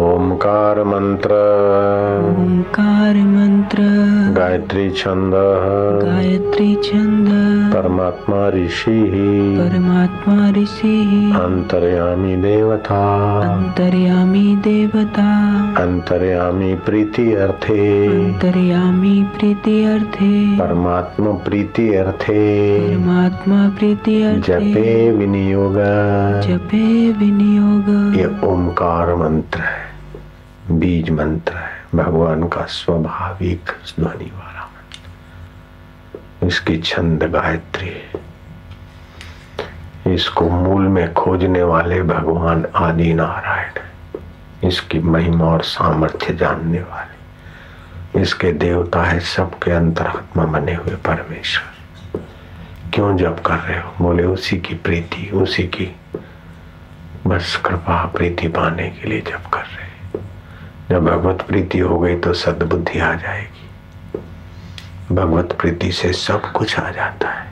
ओंकार मंत्र ओंकार मंत्र गायत्री छंद गायत्री छंद परमात्मा ऋषि। परमात्मा ऋषि। अंतर्यामी देवता। अंतर्यामी देवता। अंतर्यामी प्रीति अर्थे। अंतर्यामी प्रीति अर्थे। परमात्मा प्रीति अर्थे। परमात्मा प्रीति अर्थे। जपे विनियोग। जपे विनियोग। ये ओंकार मंत्र है। बीज मंत्र है, भगवान का स्वाभाविक ध्वनि वाला। इसकी छंद गायत्री इसको मूल में खोजने वाले भगवान आदि नारायण इसकी महिमा और सामर्थ्य जानने वाले। इसके देवता है सबके अंतरात्मा बने हुए परमेश्वर। क्यों जप कर रहे हो? बोले, उसी की प्रीति, उसी की बस कृपा, प्रीति पाने के लिए जप कर रहे। जब भगवत प्रीति हो गई तो सद्बुद्धि आ जाएगी। भगवत प्रीति से सब कुछ आ जाता है।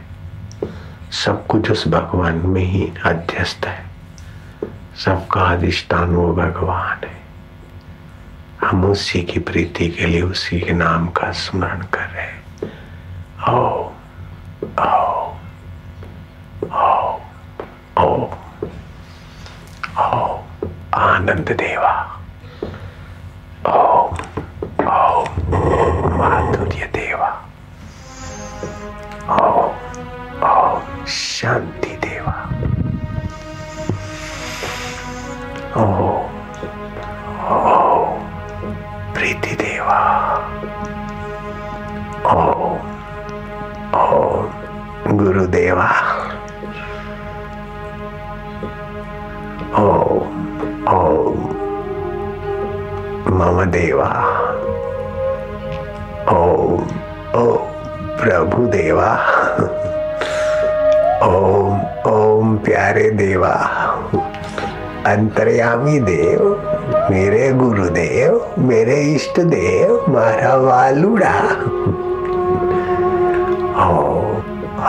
सब कुछ उस भगवान में ही अध्यस्त है। सबका अधिष्ठान वो भगवान है। हम उसी की प्रीति के लिए उसी के नाम का स्मरण कर रहे हैं। ओ ओ ओ ओ ओ आनंद देवा। शांति देवा। ओम ओम, प्रीति देवा। ओम ओम, गुरुदेवा। ओम ओम, मम देवा। ओम ओम प्रभु देवा ओम ओम प्यारे देवा। अंतर्यामी देव मेरे गुरुदेव मेरे इष्ट देव मारा वालुड़ा। ओ,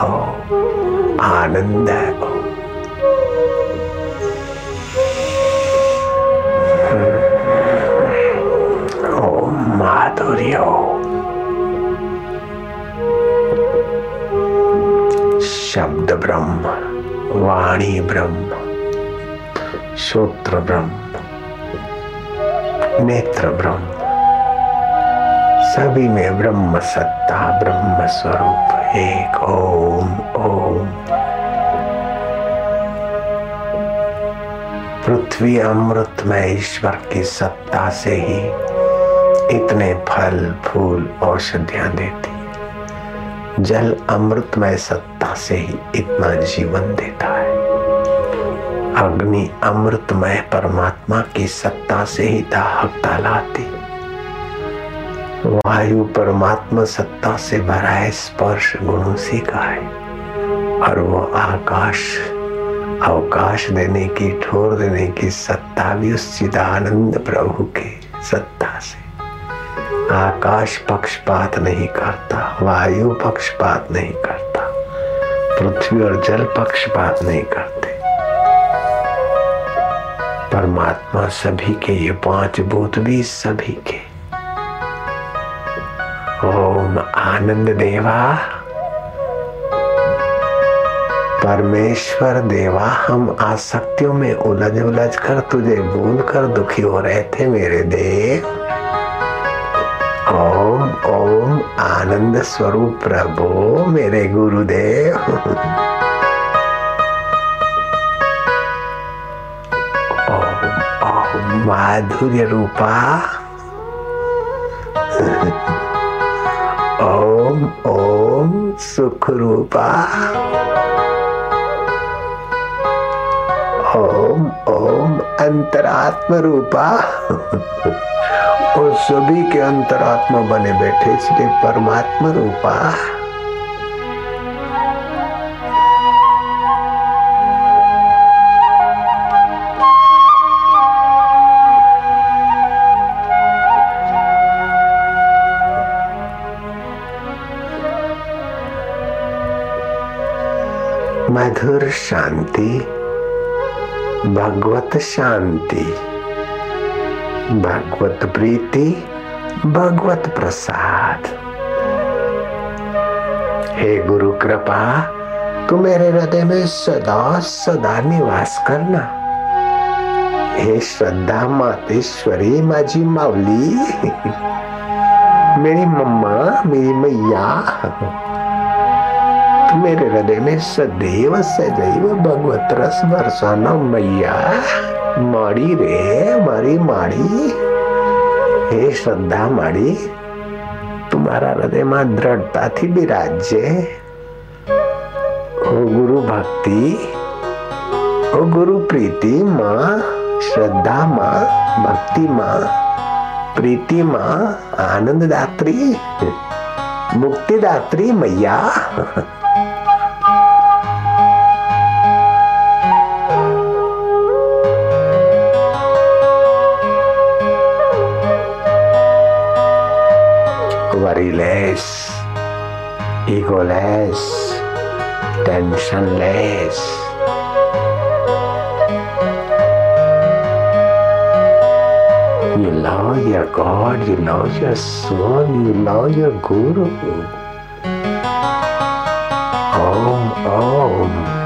ओ, आनंद ओम वाणी ब्रह्म, श्रोत्र ब्रह्म, नेत्र ब्रह्म। सभी में ब्रह्म सत्ता, ब्रह्म स्वरूप, एक ओम ओम। पृथ्वी अमृत में ईश्वर की सत्ता से ही इतने फल, फूल, औषधियाँ देती। जल अमृतमय सत्ता से ही इतना जीवन देता है। अग्नि अमृतमय परमात्मा की सत्ता से ही दाहकता लाती वायु परमात्मा सत्ता से भरा है, स्पर्श गुण उसी का है। और वो आकाश, अवकाश देने की, ठोर देने की सत्ता भी उस चिदानंद प्रभु के सत्ता से। आकाश पक्षपात नहीं करता, वायु पक्षपात नहीं करता, पृथ्वी और जल पक्षपात नहीं करते। परमात्मा सभी के, ये पाँच भूत भी सभी के। ओम आनंद देवा। परमेश्वर देवा, हम आसक्तियों में उलझ उलझ कर तुझे भूल कर दुखी हो रहे थे मेरे देव। ओम ओम आनंद स्वरूप प्रभु मेरे गुरुदेव। माधुर्य रूपा ओम ओम सुख रूपा ओम ओम अंतरात्म रूपा और सभी के अंतरात्मा बने बैठे, इसलिए परमात्मा रूपा मधुर शांति, भगवत शांति, भगवत प्रीति, भगवत प्रसाद। हे गुरु कृपा तू मेरे हृदय में सदा सदा निवास करना। हे श्रद्धा मातेश्वरी, माझी माऊली, मेरी मम्मा, मेरी मैया। मेरे हृदय में सदैव सदैव भगवत रस बरसाना मैया। माड़ी रे हमारी माड़ी हे श्रद्धा माड़ी तुम्हारा हृदय में दृढ़ता थी विराज्य। ओ गुरु भक्ति, ओ गुरु प्रीति माँ, श्रद्धा माँ, भक्ति माँ, प्रीति माँ मुक्ति दात्री मैया। Worryless, egoless, tensionless. You love your God, you love your soul, you love your Guru. Om, Om.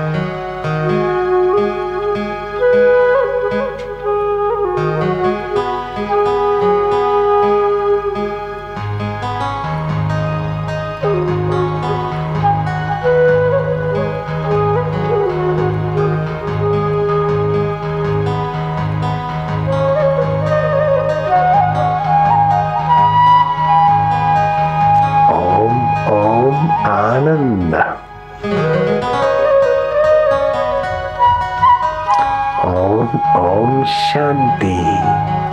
Om Om Shanti